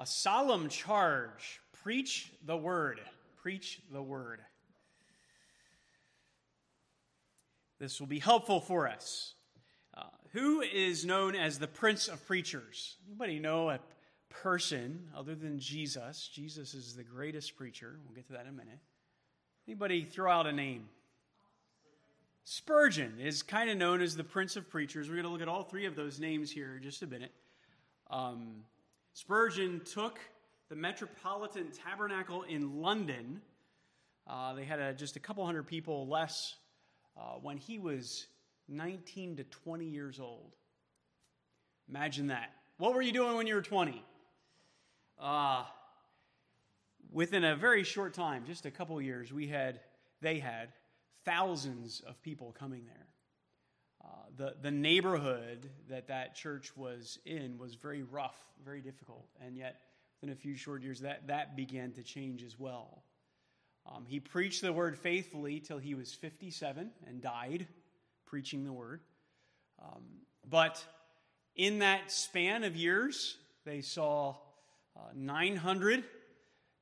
a solemn charge preach the word. Preach the word. This will be helpful for us. Uh, who is known as the Prince of Preachers? Anybody know a person other than Jesus? Jesus is the greatest preacher. We'll get to that in a minute. Anybody throw out a name? Spurgeon is kind of known as the Prince of Preachers. We're going to look at all three of those names here in just a minute. Um, Spurgeon took the Metropolitan Tabernacle in London. Uh, they had a, just a couple hundred people less uh, when he was 19 to 20 years old. Imagine that. What were you doing when you were 20? Uh, within a very short time, just a couple years, we had, they had thousands of people coming there. The, the neighborhood that that church was in was very rough, very difficult, and yet within a few short years, that, that began to change as well. Um, he preached the word faithfully till he was 57 and died preaching the word. Um, but in that span of years, they saw uh, 900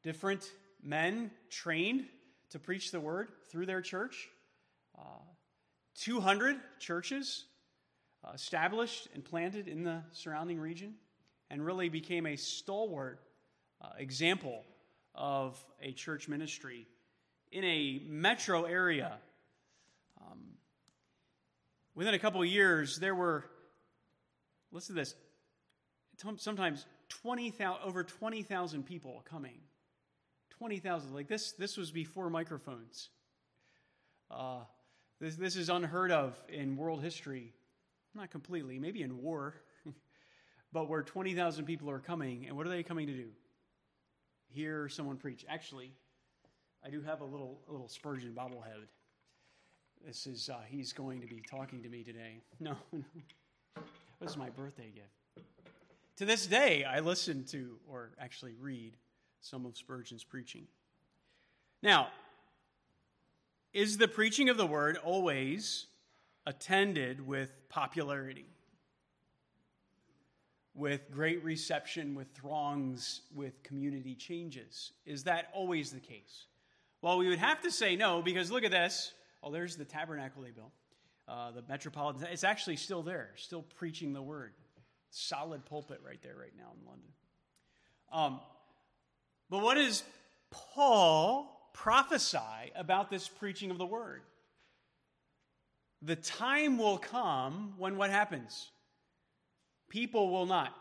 different men trained to preach the word through their church, 200 churches uh, established and planted in the surrounding region, and really became a stalwart uh, example of a church ministry in a metro area. Um, within a couple of years, there were, listen to this, sometimes 20,000, over 20,000 people coming. 20,000. Like this, this was before microphones. Uh, this, this is unheard of in world history. Not completely, maybe in war, but where 20,000 people are coming, and what are they coming to do? Hear someone preach. Actually, I do have a little, a little Spurgeon bobblehead. This is, uh, he's going to be talking to me today. No, no. This is my birthday gift. To this day, I listen to, or actually read, some of Spurgeon's preaching. Now, is the preaching of the word always attended with popularity? With great reception, with throngs, with community changes? Is that always the case? Well, we would have to say no, because look at this. Oh, there's the tabernacle they built. Uh, the metropolitan, it's actually still there, still preaching the word. Solid pulpit right there, right now in London. Um, but what is Paul prophesy about this preaching of the word? The time will come when what happens? People will not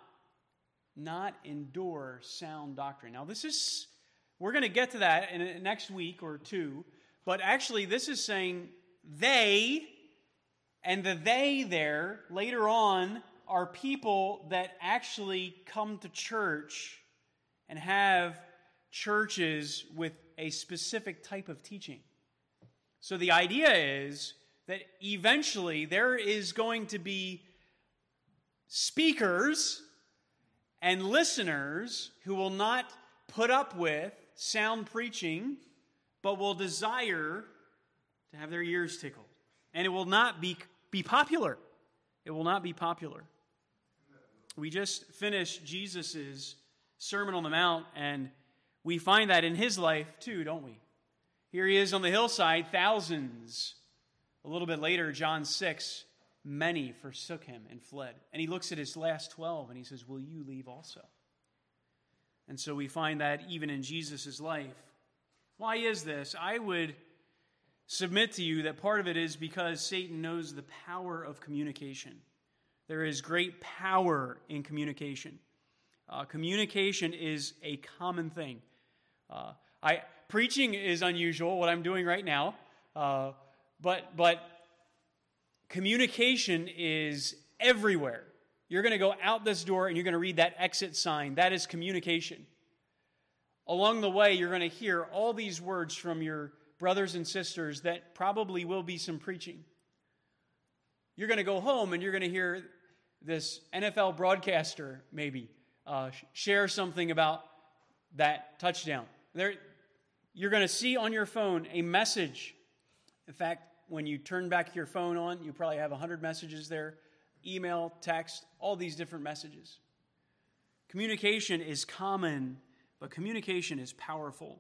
not endure sound doctrine. Now this is we're going to get to that in next week or two, but actually this is saying they and the they there later on are people that actually come to church and have churches with a specific type of teaching. So the idea is that eventually there is going to be speakers and listeners who will not put up with sound preaching, but will desire to have their ears tickled. And it will not be, be popular. It will not be popular. We just finished Jesus' Sermon on the Mount, and we find that in his life too, don't we? Here he is on the hillside, thousands. A little bit later, John 6, many forsook him and fled. And he looks at his last 12 and he says, Will you leave also? And so we find that even in Jesus' life. Why is this? I would submit to you that part of it is because Satan knows the power of communication. There is great power in communication. Uh, communication is a common thing. Uh, I preaching is unusual, what I'm doing right now, uh, but but communication is everywhere. You're going to go out this door and you're going to read that exit sign. That is communication. Along the way, you're going to hear all these words from your brothers and sisters that probably will be some preaching. You're going to go home and you're going to hear this NFL broadcaster maybe uh, share something about that touchdown. There, you're going to see on your phone a message. In fact, when you turn back your phone on, you probably have 100 messages there email, text, all these different messages. Communication is common, but communication is powerful.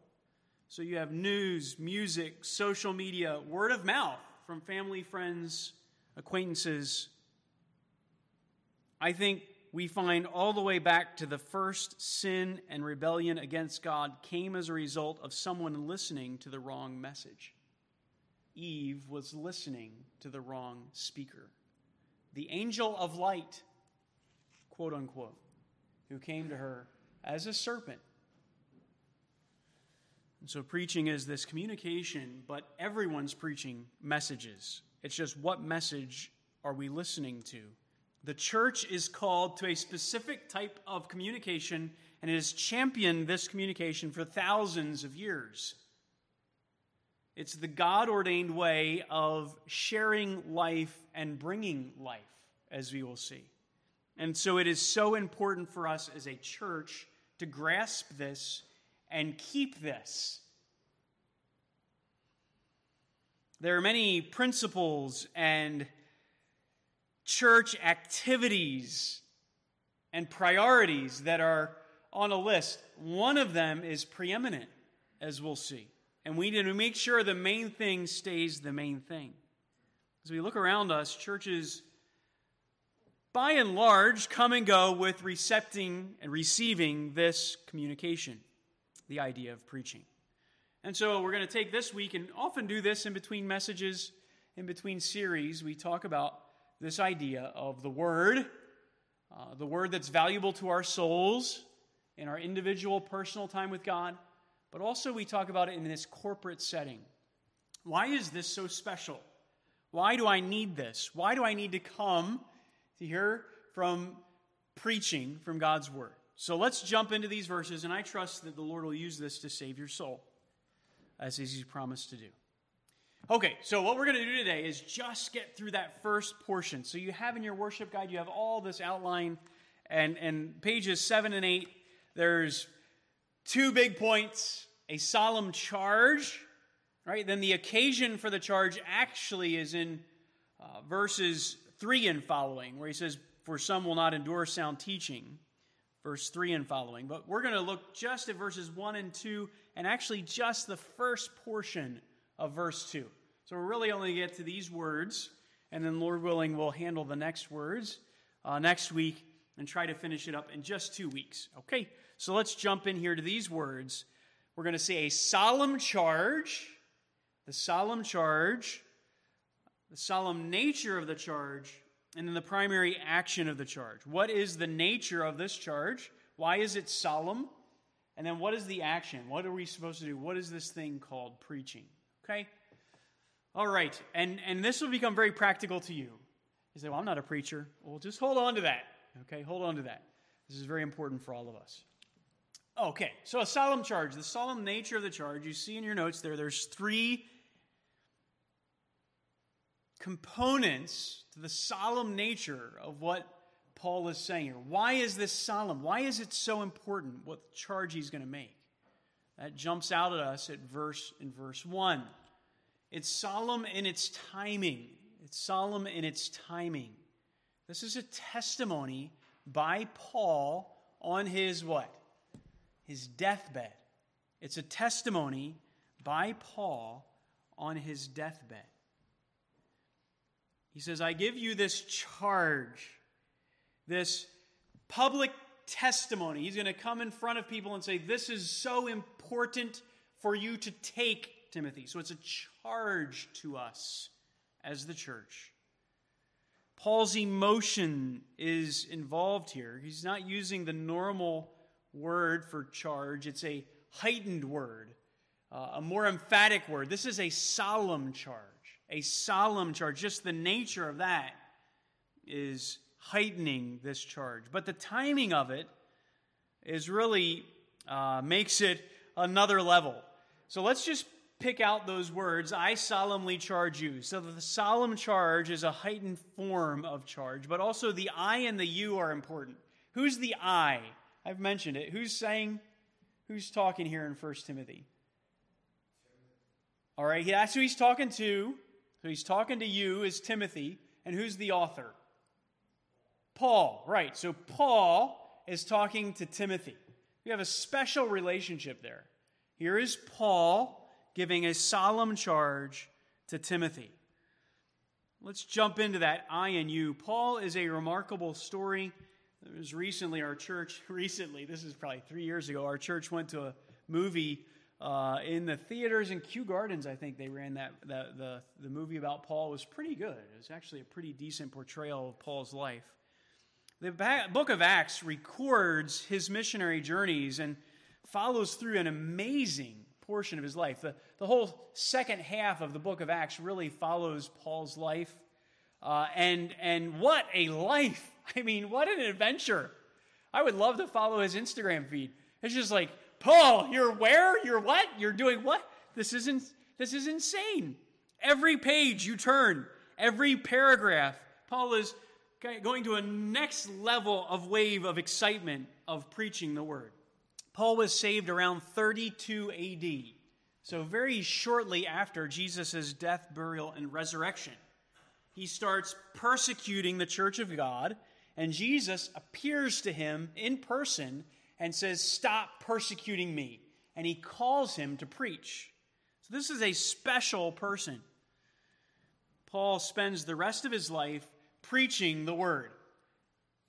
So you have news, music, social media, word of mouth from family, friends, acquaintances. I think we find all the way back to the first sin and rebellion against God came as a result of someone listening to the wrong message. Eve was listening to the wrong speaker. The angel of light, quote unquote, who came to her as a serpent. And so, preaching is this communication, but everyone's preaching messages. It's just what message are we listening to? The church is called to a specific type of communication, and it has championed this communication for thousands of years. It's the God ordained way of sharing life and bringing life, as we will see. And so it is so important for us as a church to grasp this and keep this. There are many principles and church activities and priorities that are on a list. One of them is preeminent, as we'll see. And we need to make sure the main thing stays the main thing. As we look around us, churches, by and large, come and go with recepting and receiving this communication, the idea of preaching. And so we're going to take this week and often do this in between messages, in between series. We talk about this idea of the Word, uh, the Word that's valuable to our souls in our individual personal time with God, but also we talk about it in this corporate setting. Why is this so special? Why do I need this? Why do I need to come to hear from preaching from God's Word? So let's jump into these verses, and I trust that the Lord will use this to save your soul, as He's promised to do. Okay, so what we're going to do today is just get through that first portion. So you have in your worship guide, you have all this outline, and, and pages seven and eight, there's two big points a solemn charge, right? Then the occasion for the charge actually is in uh, verses three and following, where he says, For some will not endure sound teaching, verse three and following. But we're going to look just at verses one and two, and actually just the first portion of verse 2. So we're really only get to these words, and then, Lord willing, we'll handle the next words uh, next week and try to finish it up in just two weeks. Okay, so let's jump in here to these words. We're going to say a solemn charge, the solemn charge, the solemn nature of the charge, and then the primary action of the charge. What is the nature of this charge? Why is it solemn? And then what is the action? What are we supposed to do? What is this thing called preaching? Okay? All right. And, and this will become very practical to you. You say, well, I'm not a preacher. Well, just hold on to that. Okay? Hold on to that. This is very important for all of us. Okay, so a solemn charge. The solemn nature of the charge, you see in your notes there, there's three components to the solemn nature of what Paul is saying here. Why is this solemn? Why is it so important what charge he's going to make? That jumps out at us at verse in verse 1. It's solemn in its timing. It's solemn in its timing. This is a testimony by Paul on his what? His deathbed. It's a testimony by Paul on his deathbed. He says, I give you this charge, this public testimony. He's going to come in front of people and say, This is so important for you to take, Timothy. So it's a charge to us as the church. Paul's emotion is involved here. He's not using the normal word for charge, it's a heightened word, uh, a more emphatic word. This is a solemn charge. A solemn charge. Just the nature of that is heightening this charge. But the timing of it is really uh, makes it another level. So let's just pick out those words. I solemnly charge you. So the solemn charge is a heightened form of charge, but also the I and the you are important. Who's the I? I've mentioned it. Who's saying, who's talking here in 1 Timothy? All right, that's who he's talking to. So he's talking to you as Timothy. And who's the author? Paul, right. So Paul is talking to Timothy. We have a special relationship there. Here is Paul giving a solemn charge to Timothy. Let's jump into that I and you. Paul is a remarkable story. It was recently our church, recently, this is probably three years ago, our church went to a movie uh, in the theaters in Kew Gardens. I think they ran that, that the, the movie about Paul was pretty good. It was actually a pretty decent portrayal of Paul's life. The book of Acts records his missionary journeys and follows through an amazing portion of his life. The, the whole second half of the book of Acts really follows Paul's life. Uh, and, and what a life! I mean, what an adventure! I would love to follow his Instagram feed. It's just like, Paul, you're where? You're what? You're doing what? This isn't this is insane. Every page you turn, every paragraph, Paul is going to a next level of wave of excitement of preaching the word. Paul was saved around 32 AD, so very shortly after Jesus' death, burial, and resurrection. He starts persecuting the church of God, and Jesus appears to him in person and says, Stop persecuting me. And he calls him to preach. So this is a special person. Paul spends the rest of his life preaching the word.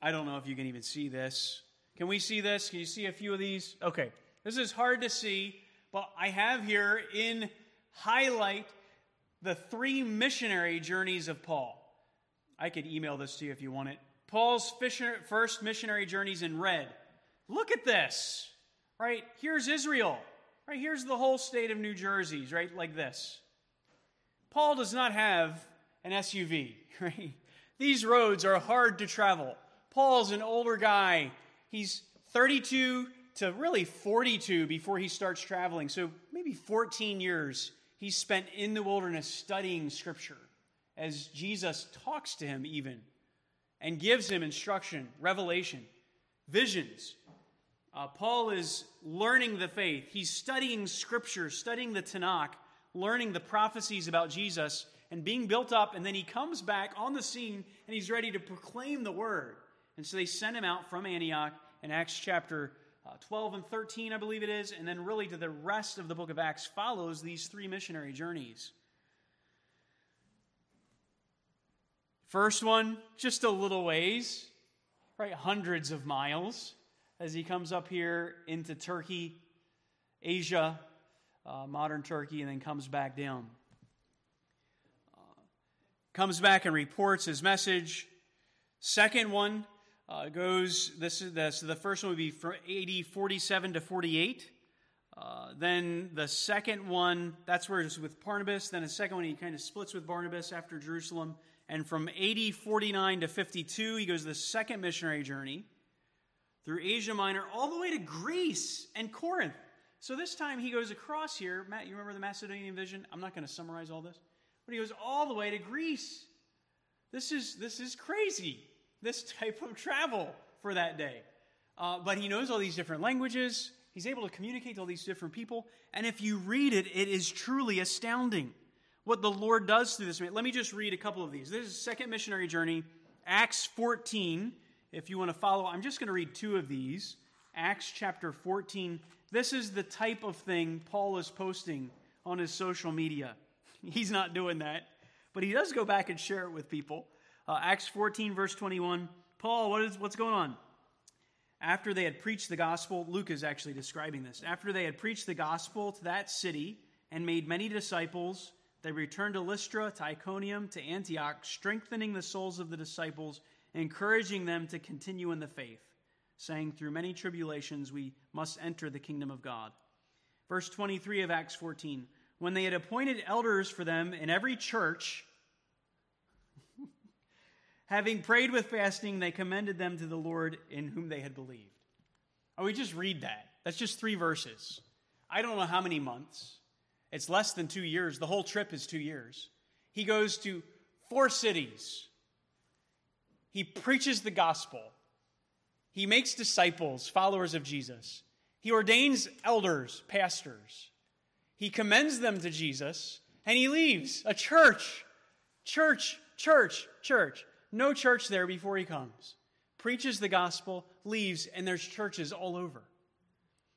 I don't know if you can even see this. Can we see this? Can you see a few of these? Okay. This is hard to see, but I have here in highlight the three missionary journeys of Paul. I could email this to you if you want it. Paul's first missionary journeys in red. Look at this, right? Here's Israel, right? Here's the whole state of New Jersey, right? Like this. Paul does not have an SUV, right? These roads are hard to travel. Paul's an older guy. He's 32 to really 42 before he starts traveling. So maybe 14 years he spent in the wilderness studying Scripture as Jesus talks to him, even, and gives him instruction, revelation, visions. Uh, Paul is learning the faith. He's studying Scripture, studying the Tanakh, learning the prophecies about Jesus, and being built up. And then he comes back on the scene and he's ready to proclaim the word. And so they send him out from Antioch in Acts chapter uh, 12 and 13, I believe it is. And then, really, to the rest of the book of Acts follows these three missionary journeys. First one, just a little ways, right? Hundreds of miles as he comes up here into Turkey, Asia, uh, modern Turkey, and then comes back down. Comes back and reports his message. Second one uh, goes, this is the, the first one would be from AD 47 to 48. Uh, then the second one, that's where it's with Barnabas. Then the second one, he kind of splits with Barnabas after Jerusalem. And from AD 49 to 52, he goes the second missionary journey through Asia Minor all the way to Greece and Corinth. So this time he goes across here. Matt, you remember the Macedonian vision? I'm not going to summarize all this, but he goes all the way to Greece. This is this is crazy. This type of travel for that day. Uh, but he knows all these different languages. He's able to communicate to all these different people. And if you read it, it is truly astounding what the Lord does through this. Let me just read a couple of these. This is second missionary journey, Acts 14, if you want to follow, I'm just going to read two of these. Acts chapter 14. This is the type of thing Paul is posting on his social media. He's not doing that, but he does go back and share it with people. Uh, Acts 14, verse 21. Paul, what is, what's going on? After they had preached the gospel, Luke is actually describing this. After they had preached the gospel to that city and made many disciples, they returned to Lystra, to Iconium, to Antioch, strengthening the souls of the disciples encouraging them to continue in the faith, saying, Through many tribulations we must enter the kingdom of God. Verse 23 of Acts 14 When they had appointed elders for them in every church, having prayed with fasting, they commended them to the Lord in whom they had believed. Oh, we just read that. That's just three verses. I don't know how many months. It's less than two years. The whole trip is two years. He goes to four cities he preaches the gospel. He makes disciples, followers of Jesus. He ordains elders, pastors. He commends them to Jesus, and he leaves a church. Church, church, church. No church there before he comes. Preaches the gospel, leaves, and there's churches all over.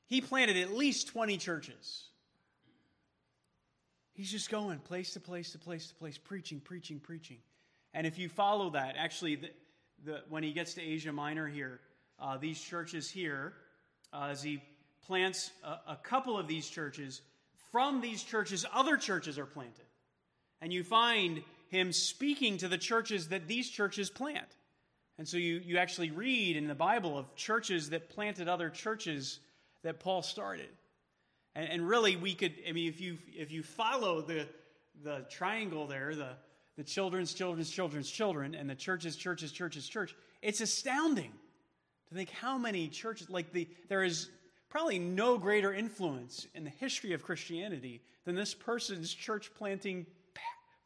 He planted at least 20 churches. He's just going place to place to place to place, preaching, preaching, preaching. And if you follow that, actually, the, the, when he gets to Asia Minor here, uh, these churches here, uh, as he plants a, a couple of these churches, from these churches, other churches are planted. And you find him speaking to the churches that these churches plant. And so you, you actually read in the Bible of churches that planted other churches that Paul started. And, and really, we could, I mean, if you, if you follow the, the triangle there, the, the children's, children's, children's, children, and the churches, churches, churches, church, it's astounding to think how many churches, like the, there is probably no greater influence in the history of Christianity than this person's church planting,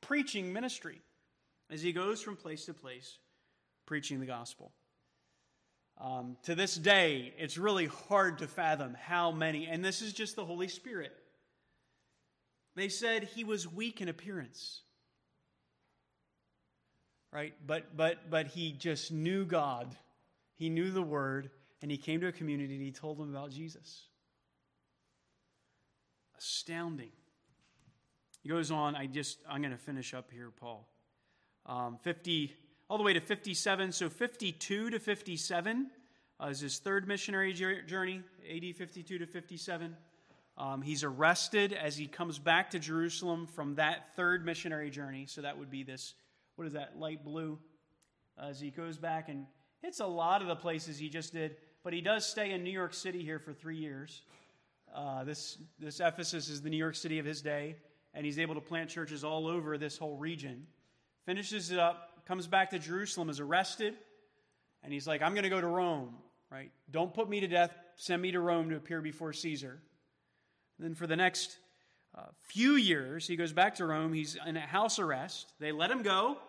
preaching ministry as he goes from place to place preaching the gospel. Um, to this day, it's really hard to fathom how many, and this is just the Holy Spirit. They said he was weak in appearance. Right? But but but he just knew God. He knew the word and he came to a community and he told them about Jesus. Astounding. He goes on, I just I'm going to finish up here, Paul. Um, 50 all the way to 57. So 52 to 57 uh, is his third missionary journey, AD 52 to 57. Um, he's arrested as he comes back to Jerusalem from that third missionary journey. So that would be this, what is that, light blue? As he goes back and hits a lot of the places he just did, but he does stay in New York City here for three years. Uh, this, this Ephesus is the New York City of his day, and he's able to plant churches all over this whole region. Finishes it up, comes back to Jerusalem, is arrested, and he's like, I'm going to go to Rome, right? Don't put me to death. Send me to Rome to appear before Caesar. And then for the next uh, few years, he goes back to Rome. He's in a house arrest. They let him go.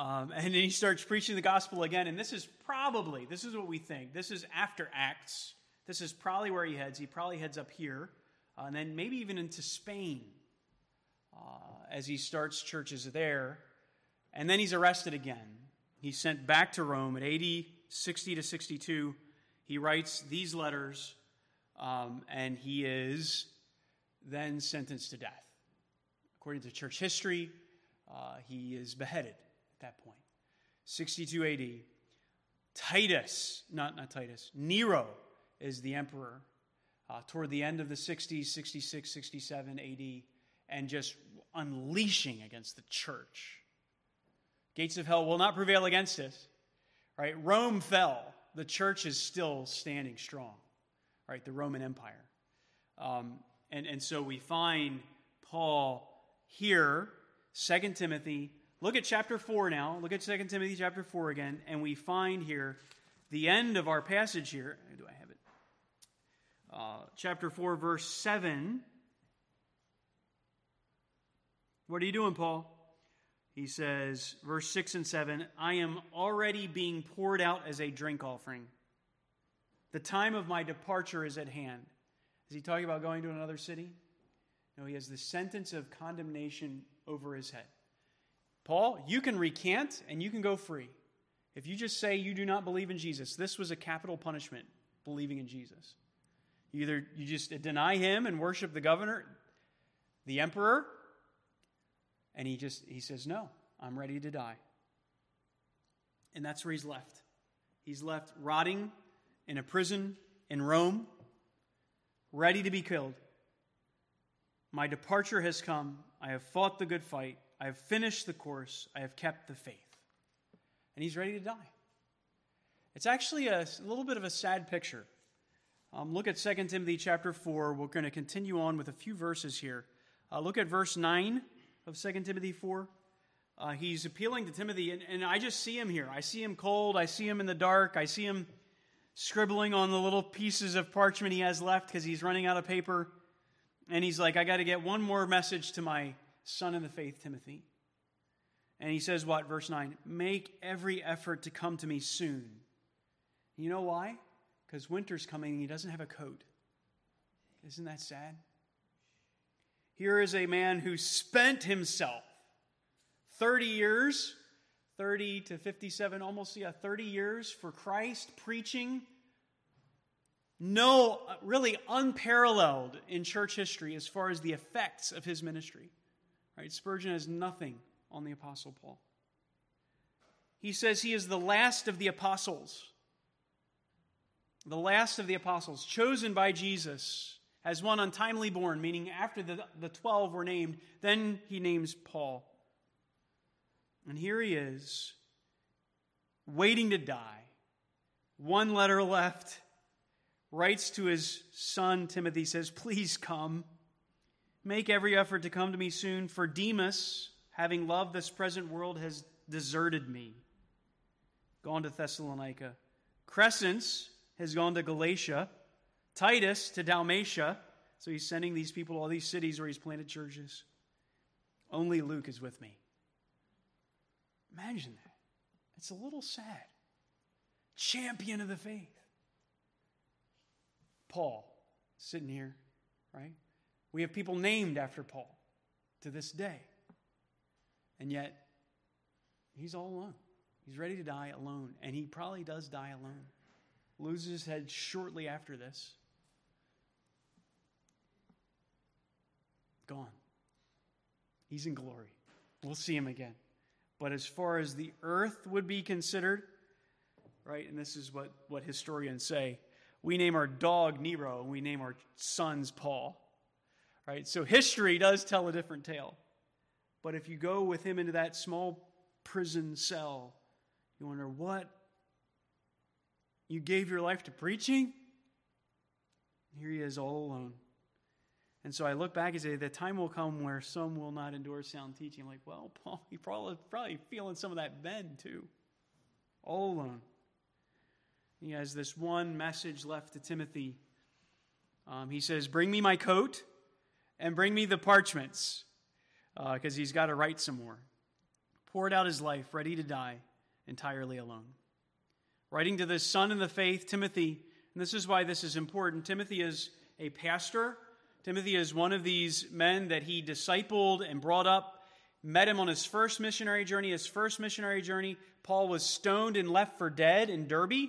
Um, and then he starts preaching the gospel again. And this is probably, this is what we think. This is after Acts. This is probably where he heads. He probably heads up here. Uh, and then maybe even into Spain uh, as he starts churches there. And then he's arrested again. He's sent back to Rome at AD 60 to 62. He writes these letters, um, and he is then sentenced to death. According to church history, uh, he is beheaded that point. 62 AD. Titus, not, not Titus, Nero is the emperor uh, toward the end of the 60s, 66, 67 AD, and just unleashing against the church. Gates of hell will not prevail against us. Right? Rome fell. The church is still standing strong. Right? The Roman Empire. Um, and, and so we find Paul here, 2 Timothy. Look at chapter 4 now. Look at 2 Timothy chapter 4 again. And we find here the end of our passage here. Do I have it? Uh, chapter 4, verse 7. What are you doing, Paul? he says, verse 6 and 7 I am already being poured out as a drink offering. The time of my departure is at hand. Is he talking about going to another city? No, he has the sentence of condemnation over his head. Paul, you can recant and you can go free. If you just say you do not believe in Jesus, this was a capital punishment, believing in Jesus. Either you just deny him and worship the governor, the emperor, and he just he says, "No, I'm ready to die." And that's where he's left. He's left rotting in a prison in Rome, ready to be killed. My departure has come. I have fought the good fight. I have finished the course. I have kept the faith. And he's ready to die. It's actually a, little bit of a sad picture. Um, look at 2 Timothy chapter 4. We're going to continue on with a few verses here. Uh, look at verse 9 of 2 Timothy 4. Uh, he's appealing to Timothy, and, and I just see him here. I see him cold. I see him in the dark. I see him scribbling on the little pieces of parchment he has left because he's running out of paper. And he's like, I got to get one more message to my son in the faith, Timothy. And he says, What? Verse 9 Make every effort to come to me soon. You know why? Because winter's coming and he doesn't have a coat. Isn't that sad? Here is a man who spent himself 30 years, 30 to 57, almost yeah, 30 years for Christ preaching. No, really unparalleled in church history as far as the effects of his ministry. Right? Spurgeon has nothing on the Apostle Paul. He says he is the last of the apostles. The last of the apostles, chosen by Jesus as one untimely born, meaning after the, the 12 were named, then he names Paul. And here he is, waiting to die. One letter left. Writes to his son Timothy, says, Please come. Make every effort to come to me soon, for Demas, having loved this present world, has deserted me, gone to Thessalonica. Crescens has gone to Galatia. Titus to Dalmatia. So he's sending these people to all these cities where he's planted churches. Only Luke is with me. Imagine that. It's a little sad. Champion of the faith. Paul, sitting here, right? We have people named after Paul to this day. And yet, he's all alone. He's ready to die alone. And he probably does die alone. Loses his head shortly after this. Gone. He's in glory. We'll see him again. But as far as the earth would be considered, right, and this is what, what historians say we name our dog Nero and we name our sons Paul. Right? So history does tell a different tale. But if you go with him into that small prison cell, you wonder what? You gave your life to preaching? Here he is all alone. And so I look back and say, the time will come where some will not endure sound teaching. I'm like, well, Paul, you probably probably feeling some of that then too. All alone. He has this one message left to Timothy. Um, he says, Bring me my coat and bring me the parchments, because uh, he's got to write some more. Poured out his life, ready to die, entirely alone. Writing to the son in the faith, Timothy, and this is why this is important. Timothy is a pastor Timothy is one of these men that he discipled and brought up, met him on his first missionary journey. His first missionary journey, Paul was stoned and left for dead in Derbe.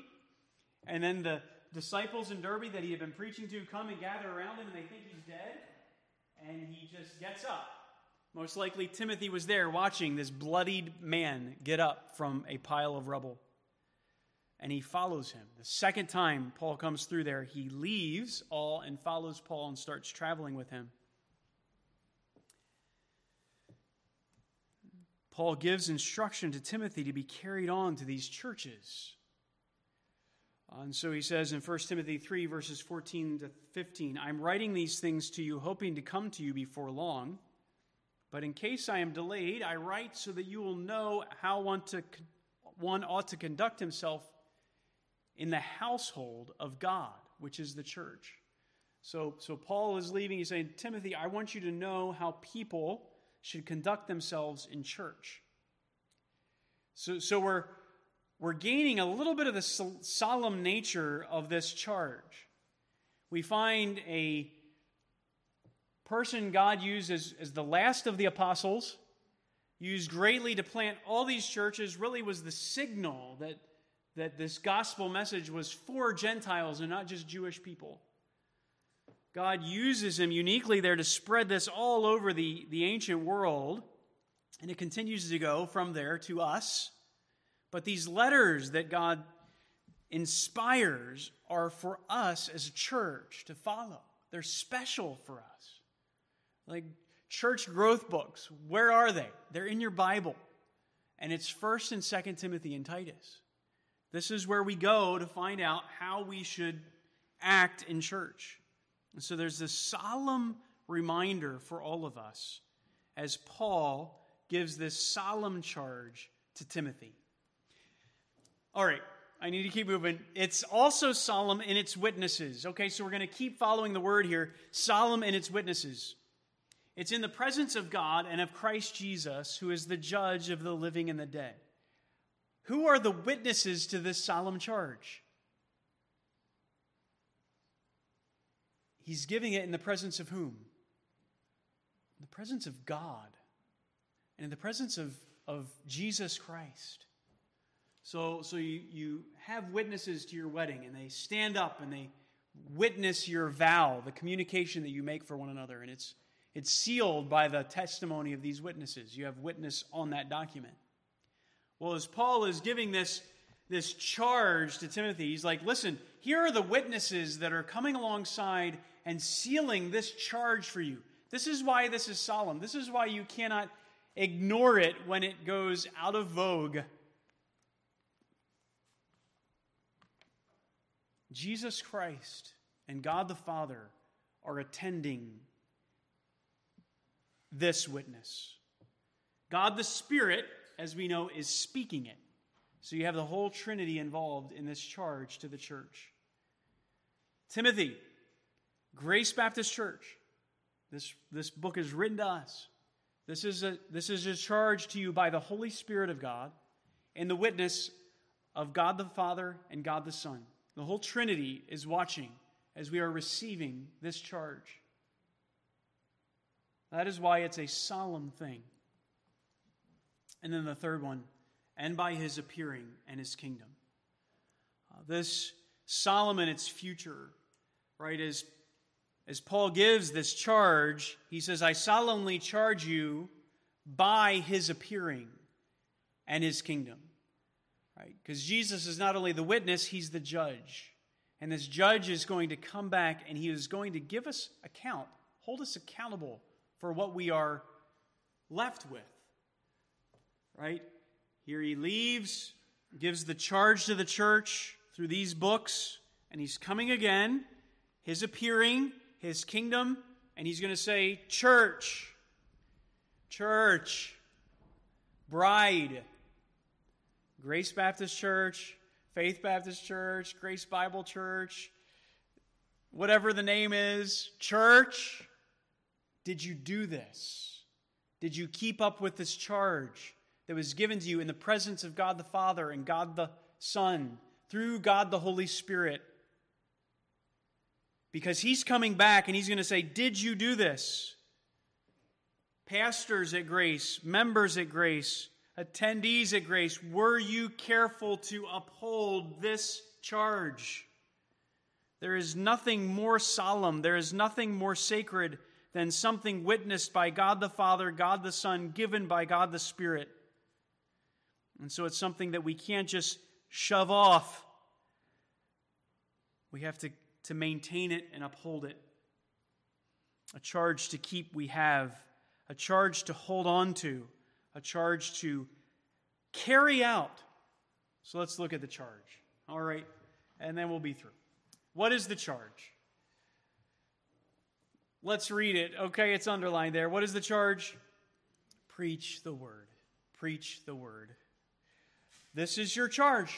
And then the disciples in Derbe that he had been preaching to come and gather around him, and they think he's dead. And he just gets up. Most likely, Timothy was there watching this bloodied man get up from a pile of rubble and he follows him. The second time Paul comes through there, he leaves all and follows Paul and starts traveling with him. Paul gives instruction to Timothy to be carried on to these churches. And so he says in 1 Timothy 3, verses 14 to 15 I'm writing these things to you, hoping to come to you before long. But in case I am delayed, I write so that you will know how one, to, one ought to conduct himself in the household of God, which is the church. So, so Paul is leaving. He's saying, Timothy, I want you to know how people should conduct themselves in church. So, so we're, we're gaining a little bit of the solemn nature of this charge. We find a person God used as, as the last of the apostles, used greatly to plant all these churches, really was the signal that that this gospel message was for Gentiles and not just Jewish people. God uses him uniquely there to spread this all over the, the ancient world, and it continues to go from there to us. But these letters that God inspires are for us as a church to follow. They're special for us. Like church growth books, where are they? They're in your Bible. And it's 1st and 2nd Timothy and Titus. This is where we go to find out how we should act in church. And so there's this solemn reminder for all of us as Paul gives this solemn charge to Timothy. All right, I need to keep moving. It's also solemn in its witnesses. Okay, so we're going to keep following the word here solemn in its witnesses. It's in the presence of God and of Christ Jesus, who is the judge of the living and the dead. Who are the witnesses to this solemn charge? He's giving it in the presence of whom? In the presence of God and in the presence of of Jesus Christ. So, so you, you have witnesses to your wedding, and they stand up and they witness your vow, the communication that you make for one another, and it's, it's sealed by the testimony of these witnesses. You have witness on that document. Well, as Paul is giving this, this charge to Timothy, he's like, listen, here are the witnesses that are coming alongside and sealing this charge for you. This is why this is solemn. This is why you cannot ignore it when it goes out of vogue. Jesus Christ and God the Father are attending this witness. God the Spirit, as we know, is speaking it. So you have the whole Trinity involved in this charge to the church. Timothy, Grace Baptist Church, this, this book is written to us. This is, a, this is a charge to you by the Holy Spirit of God and the witness of God the Father and God the Son. The whole Trinity is watching as we are receiving this charge. That is why it's a solemn thing. And then the third one, and by his appearing and his kingdom. Uh, this solemn its future, right, as, as Paul gives this charge, he says, I solemnly charge you by his appearing and his kingdom. Right? Because Jesus is not only the witness, he's the judge. And this judge is going to come back and he is going to give us account, hold us accountable for what we are left with. Right? Here he leaves, gives the charge to the church through these books, and he's coming again, his appearing, his kingdom, and he's going to say, Church, church, bride, Grace Baptist Church, Faith Baptist Church, Grace Bible Church, whatever the name is, church, did you do this? Did you keep up with this charge that was given to you in the presence of God the Father and God the Son through God the Holy Spirit? Because He's coming back and He's going to say, Did you do this? Pastors at Grace, members at Grace, attendees at Grace, were you careful to uphold this charge? There is nothing more solemn, there is nothing more sacred than something witnessed by God the Father, God the Son, given by God the Spirit. And so it's something that we can't just shove off. We have to, to maintain it and uphold it. A charge to keep we have, a charge to hold on to a charge to carry out. So let's look at the charge. All right, and then we'll be through. What is the charge? Let's read it. Okay, it's underlined there. What is the charge? Preach the word. Preach the word. This is your charge.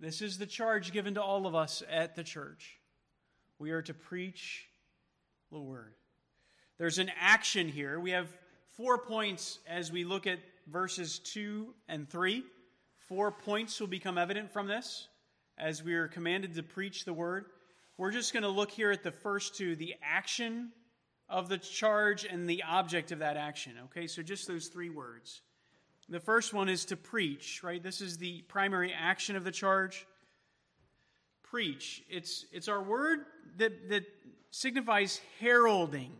This is the charge given to all of us at the church. We are to preach the word. There's an action here. We have four points as we look at verses 2 and 3. Four points will become evident from this as we are commanded to preach the word. We're just going to look here at the first two the action of the charge and the object of that action. Okay, so just those three words. The first one is to preach, right? This is the primary action of the charge. Preach. It's, it's our word that, that signifies heralding.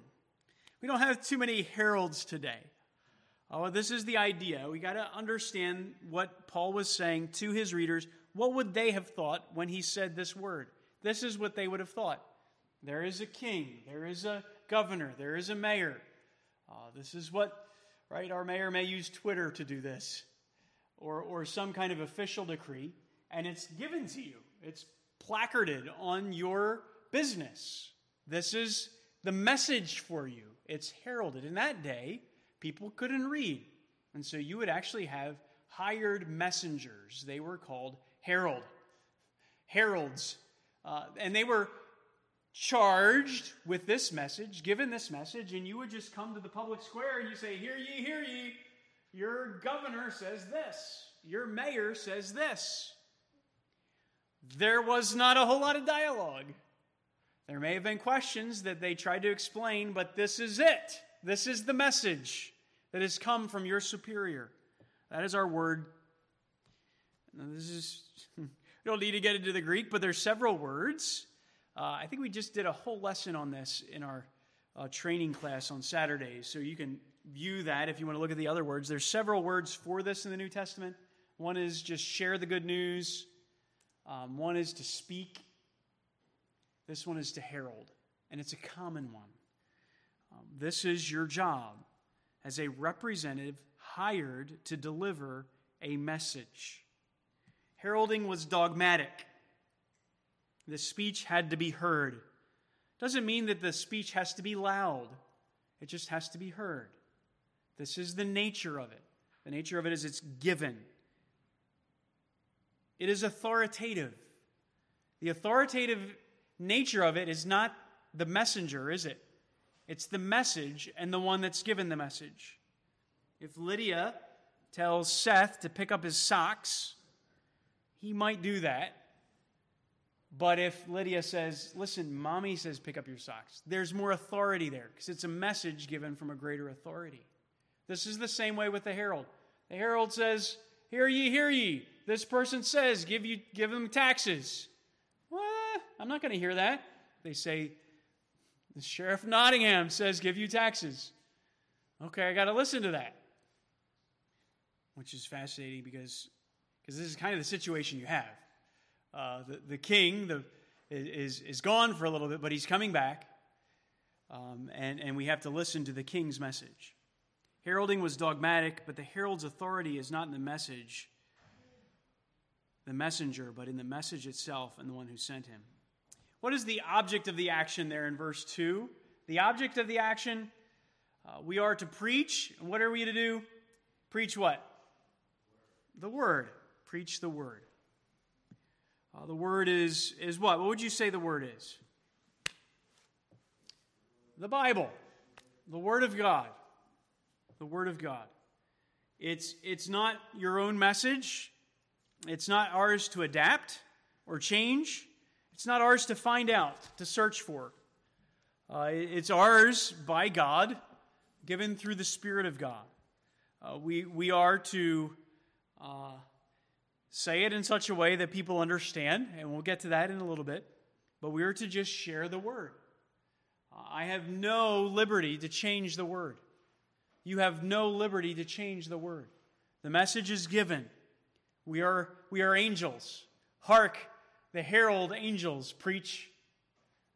We don't have too many heralds today. Oh, this is the idea. We got to understand what Paul was saying to his readers. What would they have thought when he said this word? This is what they would have thought. There is a king, there is a governor, there is a mayor. Uh, this is what, right? Our mayor may use Twitter to do this or, or some kind of official decree, and it's given to you. It's placarded on your business. This is the message for you. It's heralded. In that day, people couldn't read. And so you would actually have hired messengers. They were called herald. Heralds. Uh, and they were charged with this message, given this message, and you would just come to the public square and you say, Hear ye, hear ye. Your governor says this. Your mayor says this. There was not a whole lot of dialogue. There may have been questions that they tried to explain, but this is it. This is the message that has come from your superior. That is our word. This is, we don't need to get into the Greek, but there's several words. Uh, I think we just did a whole lesson on this in our uh, training class on Saturdays, so you can view that if you want to look at the other words. There's several words for this in the New Testament. One is just share the good news. Um, one is to speak. This one is to herald, and it's a common one. Um, this is your job as a representative hired to deliver a message. Heralding was dogmatic. The speech had to be heard. Doesn't mean that the speech has to be loud, it just has to be heard. This is the nature of it. The nature of it is it's given, it is authoritative. The authoritative nature of it is not the messenger, is it? It's the message and the one that's given the message. If Lydia tells Seth to pick up his socks, he might do that. But if Lydia says, listen, mommy says pick up your socks, there's more authority there because it's a message given from a greater authority. This is the same way with the herald. The herald says, Hear ye, hear ye. This person says, Give you give them taxes. I'm not going to hear that. They say, The sheriff of Nottingham says, Give you taxes. Okay, I got to listen to that. Which is fascinating because because this is kind of the situation you have. Uh, the, the king the, is, is gone for a little bit, but he's coming back. Um, and, and we have to listen to the king's message. Heralding was dogmatic, but the herald's authority is not in the message, the messenger, but in the message itself and the one who sent him. What is the object of the action there in verse 2? The object of the action, uh, we are to preach. And what are we to do? Preach what? The word preach the word. Uh, the word is, is what? What would you say the word is? The Bible, the Word of God. The Word of God. It's, it's not your own message, it's not ours to adapt or change, it's not ours to find out, to search for. Uh, it's ours by God, given through the Spirit of God. Uh, we, we are to uh, say it in such a way that people understand, and we'll get to that in a little bit, but we are to just share the word. I have no liberty to change the word. You have no liberty to change the word. The message is given. We are, we are angels. Hark, the herald angels preach.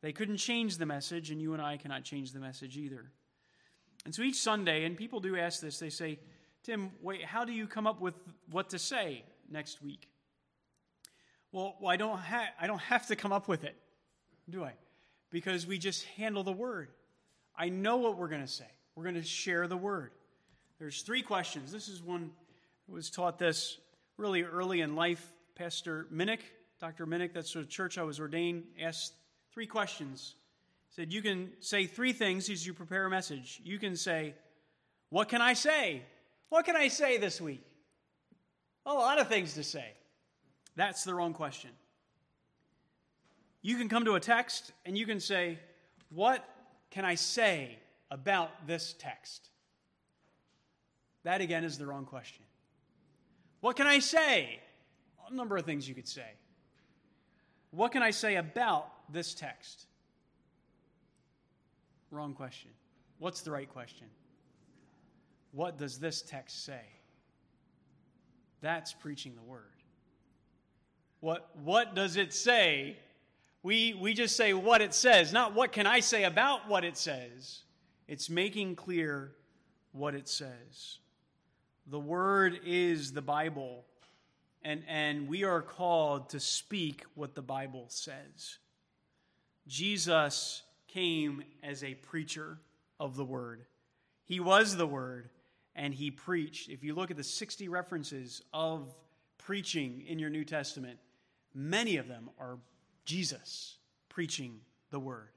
They couldn't change the message, and you and I cannot change the message either. And so each Sunday, and people do ask this, they say, Tim, wait, how do you come up with what to say? next week. Well, I, don't ha- I don't have to come up with it, do I? Because we just handle the word. I know what we're going to say. We're going to share the word. There's three questions. This is one I was taught this really early in life. Pastor Minnick, Dr. Minnick, that's the church I was ordained, asked three questions. He said, You can say three things as you prepare a message. You can say, What can I say? What can I say this week? A lot of things to say. That's the wrong question. You can come to a text and you can say, What can I say about this text? That again is the wrong question. What can I say? A number of things you could say. What can I say about this text? Wrong question. What's the right question? What does this text say? That's preaching the word. What, what does it say? We, we just say what it says, not what can I say about what it says. It's making clear what it says. The word is the Bible, and, and we are called to speak what the Bible says. Jesus came as a preacher of the word, he was the word and he preached. If you look at the 60 references of preaching in your New Testament, many of them are Jesus preaching the word.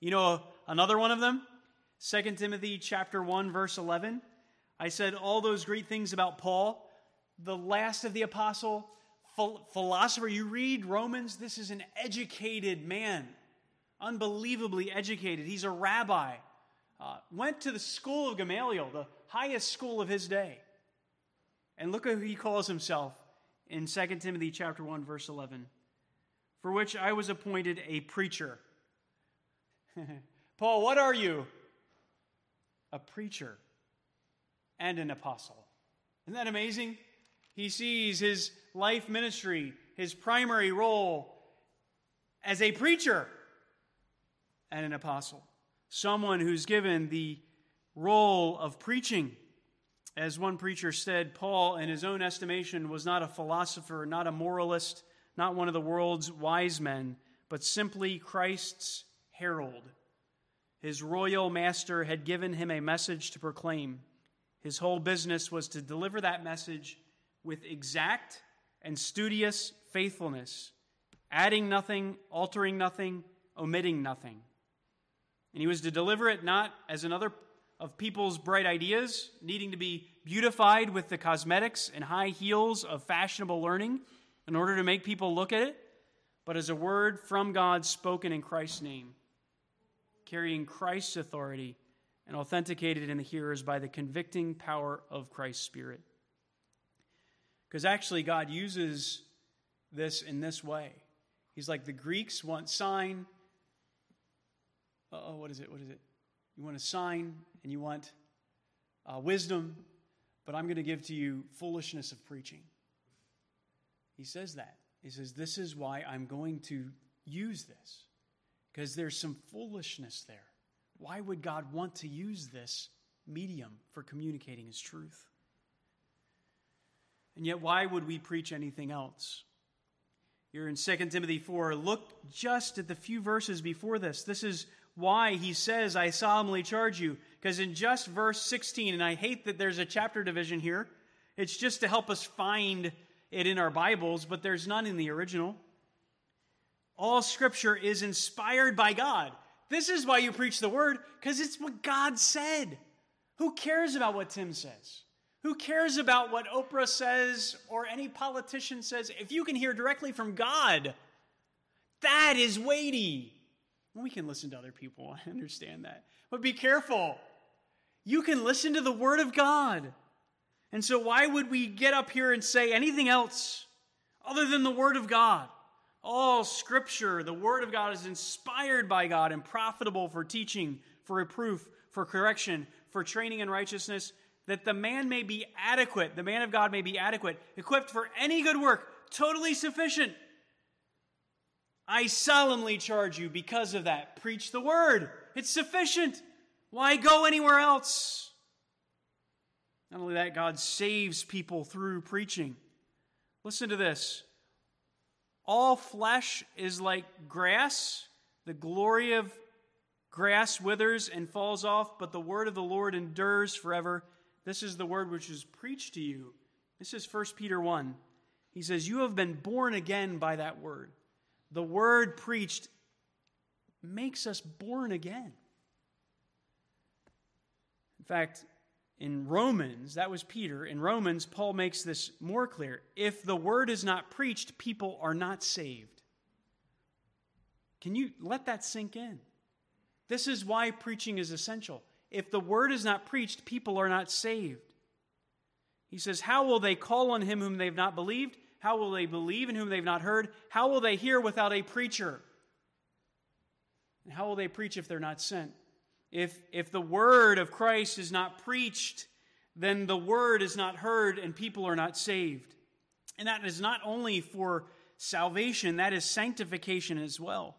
You know another one of them? 2 Timothy chapter 1 verse 11. I said all those great things about Paul, the last of the apostle philosopher. You read Romans, this is an educated man, unbelievably educated. He's a rabbi. Uh, went to the school of Gamaliel, the highest school of his day. And look who he calls himself in 2 Timothy chapter 1 verse 11. For which I was appointed a preacher. Paul, what are you? A preacher and an apostle. Isn't that amazing? He sees his life ministry, his primary role as a preacher and an apostle. Someone who's given the role of preaching. As one preacher said, Paul, in his own estimation, was not a philosopher, not a moralist, not one of the world's wise men, but simply Christ's herald. His royal master had given him a message to proclaim. His whole business was to deliver that message with exact and studious faithfulness, adding nothing, altering nothing, omitting nothing. And he was to deliver it not as another of people's bright ideas, needing to be beautified with the cosmetics and high heels of fashionable learning in order to make people look at it, but as a word from God spoken in Christ's name, carrying Christ's authority and authenticated in the hearers by the convicting power of Christ's Spirit. Because actually, God uses this in this way. He's like, the Greeks want sign. Oh, what is it? What is it? You want a sign and you want uh, wisdom, but I'm going to give to you foolishness of preaching. He says that. He says, This is why I'm going to use this, because there's some foolishness there. Why would God want to use this medium for communicating His truth? And yet, why would we preach anything else? You're in 2 Timothy 4. Look just at the few verses before this. This is why he says, I solemnly charge you. Because in just verse 16, and I hate that there's a chapter division here, it's just to help us find it in our Bibles, but there's none in the original. All scripture is inspired by God. This is why you preach the word, because it's what God said. Who cares about what Tim says? Who cares about what Oprah says or any politician says? If you can hear directly from God, that is weighty. We can listen to other people, I understand that. But be careful. You can listen to the Word of God. And so, why would we get up here and say anything else other than the Word of God? All Scripture, the Word of God, is inspired by God and profitable for teaching, for reproof, for correction, for training in righteousness, that the man may be adequate, the man of God may be adequate, equipped for any good work, totally sufficient I solemnly charge you because of that. Preach the word. It's sufficient. Why go anywhere else? Not only that, God saves people through preaching. Listen to this. All flesh is like grass. The glory of grass withers and falls off, but the word of the Lord endures forever. This is the word which is preached to you. This is 1 Peter 1. He says, You have been born again by that word the word preached makes us born again. In fact, in Romans, that was Peter. In Romans, Paul makes this more clear. If the word is not preached, people are not saved. Can you let that sink in? This is why preaching is essential. If the word is not preached, people are not saved. He says, How will they call on him whom they've not believed? How will they believe in whom they've not heard? How will they hear without a preacher? And how will they preach if they're not sent? If, if the word of Christ is not preached, then the word is not heard and people are not saved. And that is not only for salvation, that is sanctification as well.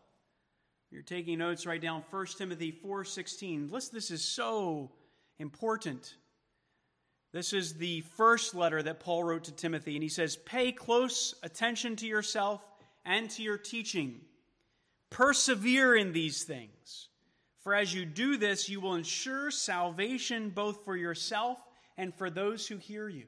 You're taking notes, write down 1 Timothy 4:16. Listen, this is so important. This is the first letter that Paul wrote to Timothy, and he says, Pay close attention to yourself and to your teaching. Persevere in these things. For as you do this, you will ensure salvation both for yourself and for those who hear you.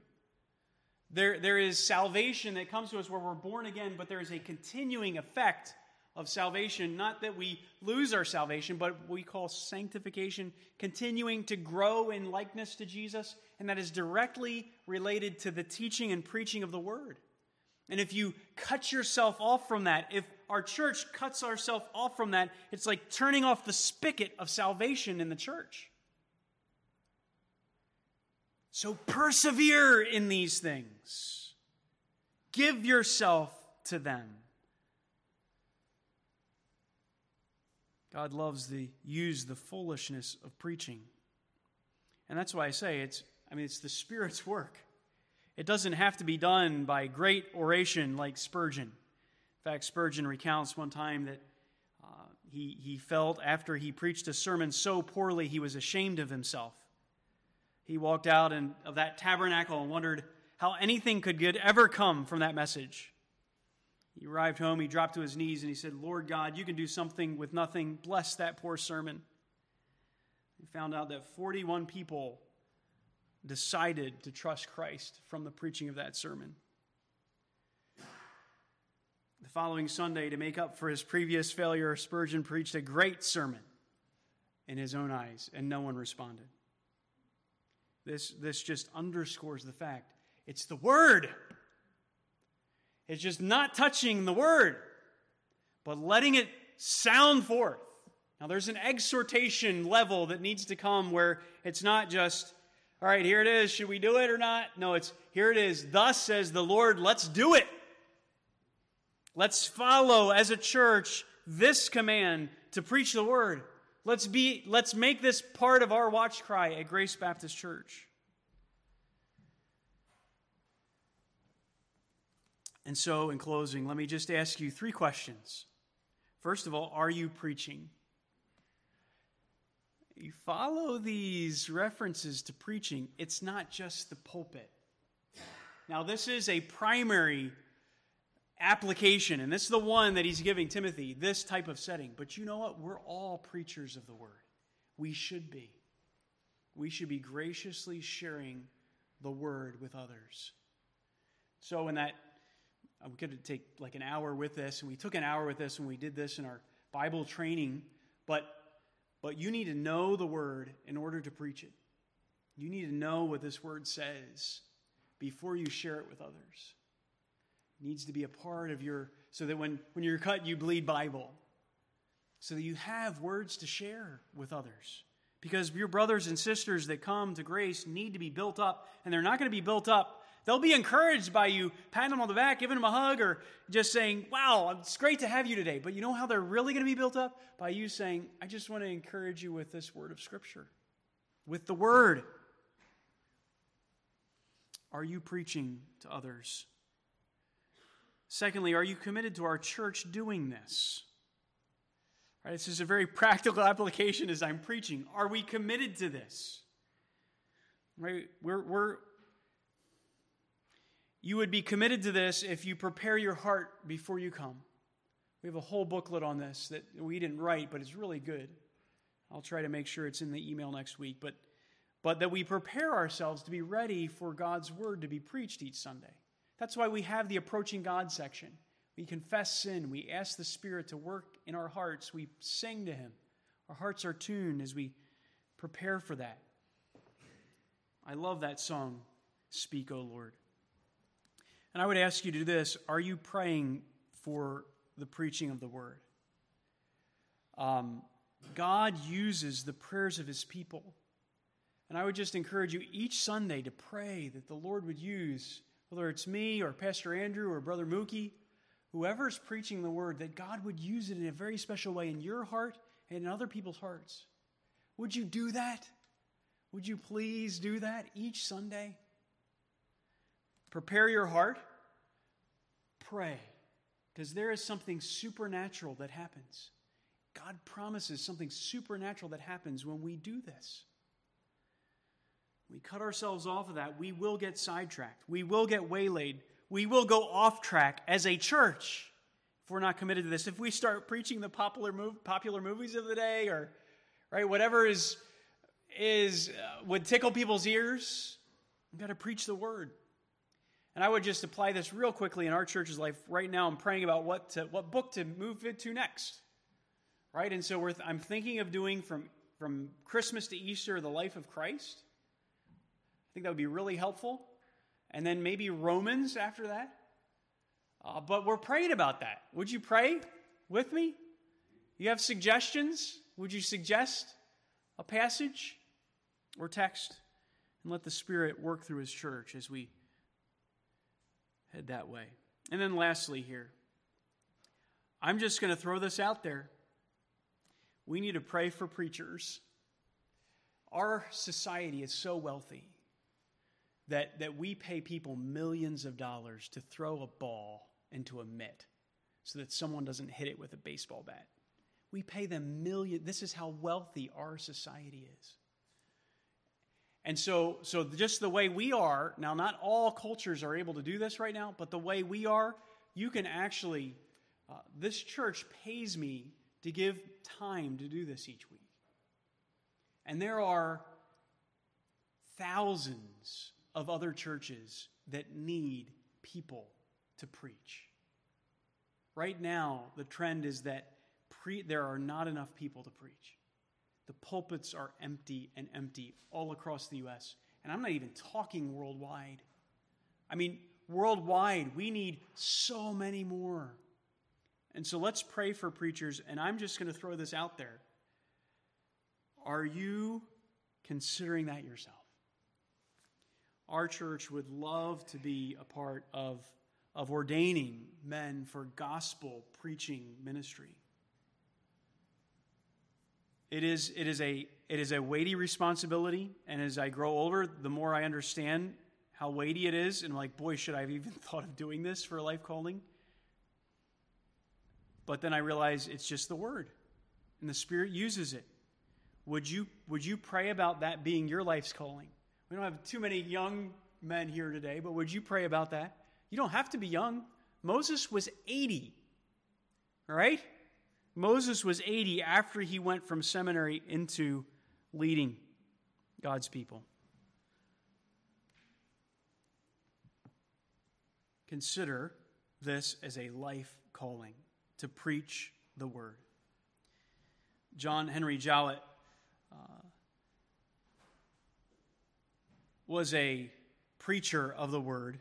There, there is salvation that comes to us where we're born again, but there is a continuing effect of salvation. Not that we lose our salvation, but we call sanctification, continuing to grow in likeness to Jesus and that is directly related to the teaching and preaching of the word. And if you cut yourself off from that, if our church cuts ourselves off from that, it's like turning off the spigot of salvation in the church. So persevere in these things. Give yourself to them. God loves to use the foolishness of preaching. And that's why I say it's I mean it's the Spirit's work. It doesn't have to be done by great oration like Spurgeon. In fact, Spurgeon recounts one time that uh, he, he felt after he preached a sermon so poorly he was ashamed of himself. He walked out in, of that tabernacle and wondered how anything could good ever come from that message. He arrived home, he dropped to his knees, and he said, Lord God, you can do something with nothing. Bless that poor sermon. He found out that 41 people decided to trust Christ from the preaching of that sermon. The following Sunday, to make up for his previous failure, Spurgeon preached a great sermon in his own eyes, and no one responded. This, this just underscores the fact it's the Word. It's just not touching the Word, but letting it sound forth. Now, there's an exhortation level that needs to come where it's not just, all right, here it is. Should we do it or not? No, it's here it is. Thus says the Lord, let's do it. Let's follow as a church this command to preach the word. Let's be let's make this part of our watch cry at Grace Baptist Church. And so in closing, let me just ask you three questions. First of all, are you preaching? you follow these references to preaching, it's not just the pulpit. Now, this is a primary application, and this is the one that he's giving Timothy, this type of setting. But you know what? We're all preachers of the word. We should be. We should be graciously sharing the word with others. So, in that, we could take like an hour with this, and we took an hour with this and we did this in our Bible training, but but you need to know the word in order to preach it. You need to know what this word says before you share it with others. It needs to be a part of your, so that when, when you're cut, you bleed Bible. So that you have words to share with others. Because your brothers and sisters that come to grace need to be built up, and they're not going to be built up They'll be encouraged by you patting them on the back, giving them a hug, or just saying, Wow, it's great to have you today. But you know how they're really going to be built up? By you saying, I just want to encourage you with this word of Scripture, with the word. Are you preaching to others? Secondly, are you committed to our church doing this? Right, this is a very practical application as I'm preaching. Are we committed to this? Right? We're, we're, you would be committed to this if you prepare your heart before you come. We have a whole booklet on this that we didn't write, but it's really good. I'll try to make sure it's in the email next week. But, but that we prepare ourselves to be ready for God's word to be preached each Sunday. That's why we have the approaching God section. We confess sin. We ask the Spirit to work in our hearts. We sing to Him. Our hearts are tuned as we prepare for that. I love that song, Speak, O Lord. And I would ask you to do this Are you praying for the preaching of the word? Um, God uses the prayers of his people. And I would just encourage you each Sunday to pray that the Lord would use, whether it's me or Pastor Andrew or Brother Mookie, whoever's preaching the word, that God would use it in a very special way in your heart and in other people's hearts. Would you do that? Would you please do that each Sunday? Prepare your heart. Pray. Because there is something supernatural that happens. God promises something supernatural that happens when we do this. We cut ourselves off of that, we will get sidetracked. We will get waylaid. We will go off track as a church if we're not committed to this. If we start preaching the popular, mov- popular movies of the day or right whatever is is uh, would tickle people's ears, we've got to preach the word. And I would just apply this real quickly in our church's life. Right now, I'm praying about what to, what book to move it to next. Right? And so th- I'm thinking of doing from, from Christmas to Easter the life of Christ. I think that would be really helpful. And then maybe Romans after that. Uh, but we're praying about that. Would you pray with me? You have suggestions? Would you suggest a passage or text? And let the Spirit work through His church as we head that way. And then lastly, here, I'm just going to throw this out there. We need to pray for preachers. Our society is so wealthy that, that we pay people millions of dollars to throw a ball into a mitt so that someone doesn't hit it with a baseball bat. We pay them million. This is how wealthy our society is. And so, so just the way we are, now not all cultures are able to do this right now, but the way we are, you can actually, uh, this church pays me to give time to do this each week. And there are thousands of other churches that need people to preach. Right now, the trend is that pre- there are not enough people to preach. The pulpits are empty and empty all across the U.S. And I'm not even talking worldwide. I mean, worldwide, we need so many more. And so let's pray for preachers. And I'm just going to throw this out there. Are you considering that yourself? Our church would love to be a part of, of ordaining men for gospel preaching ministry. It is, it, is a, it is a weighty responsibility, and as I grow older, the more I understand how weighty it is, and like, boy, should I have even thought of doing this for a life calling? But then I realize it's just the word, and the Spirit uses it. Would you, would you pray about that being your life's calling? We don't have too many young men here today, but would you pray about that? You don't have to be young. Moses was 80, all right? Moses was 80 after he went from seminary into leading God's people. Consider this as a life calling to preach the word. John Henry Jowett uh, was a preacher of the word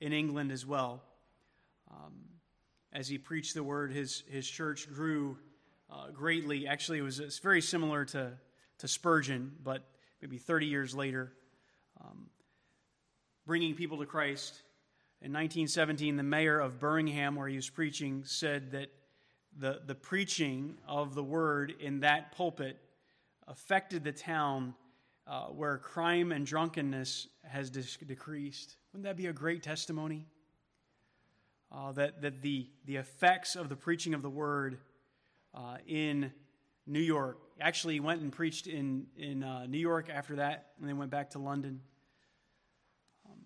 in England as well. Um, as he preached the word, his, his church grew uh, greatly. Actually, it was it's very similar to, to Spurgeon, but maybe 30 years later, um, bringing people to Christ. In 1917, the mayor of Birmingham, where he was preaching, said that the, the preaching of the word in that pulpit affected the town uh, where crime and drunkenness has decreased. Wouldn't that be a great testimony? Uh, that, that the, the effects of the preaching of the word uh, in New York. Actually, went and preached in, in uh, New York after that, and then went back to London. Um,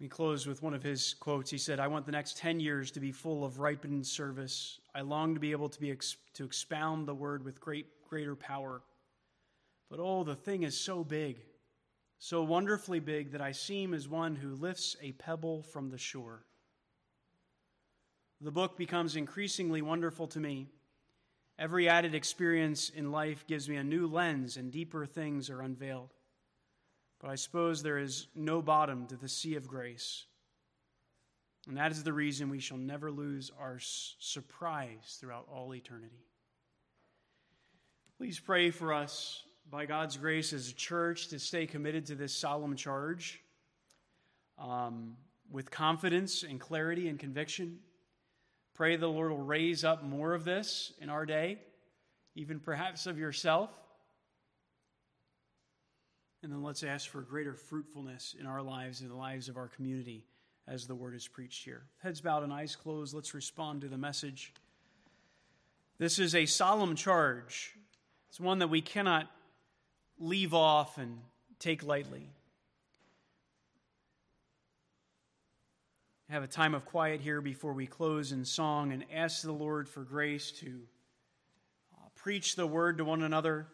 we close with one of his quotes. He said, I want the next 10 years to be full of ripened service. I long to be able to, be ex- to expound the word with great, greater power. But oh, the thing is so big so wonderfully big that I seem as one who lifts a pebble from the shore. The book becomes increasingly wonderful to me. Every added experience in life gives me a new lens, and deeper things are unveiled. But I suppose there is no bottom to the sea of grace. And that is the reason we shall never lose our surprise throughout all eternity. Please pray for us by God's grace as a church to stay committed to this solemn charge um, with confidence and clarity and conviction. Pray the Lord will raise up more of this in our day, even perhaps of yourself. And then let's ask for greater fruitfulness in our lives and the lives of our community as the word is preached here. Heads bowed and eyes closed, let's respond to the message. This is a solemn charge. It's one that we cannot leave off and take lightly. Have a time of quiet here before we close in song and ask the Lord for grace to uh, preach the word to one another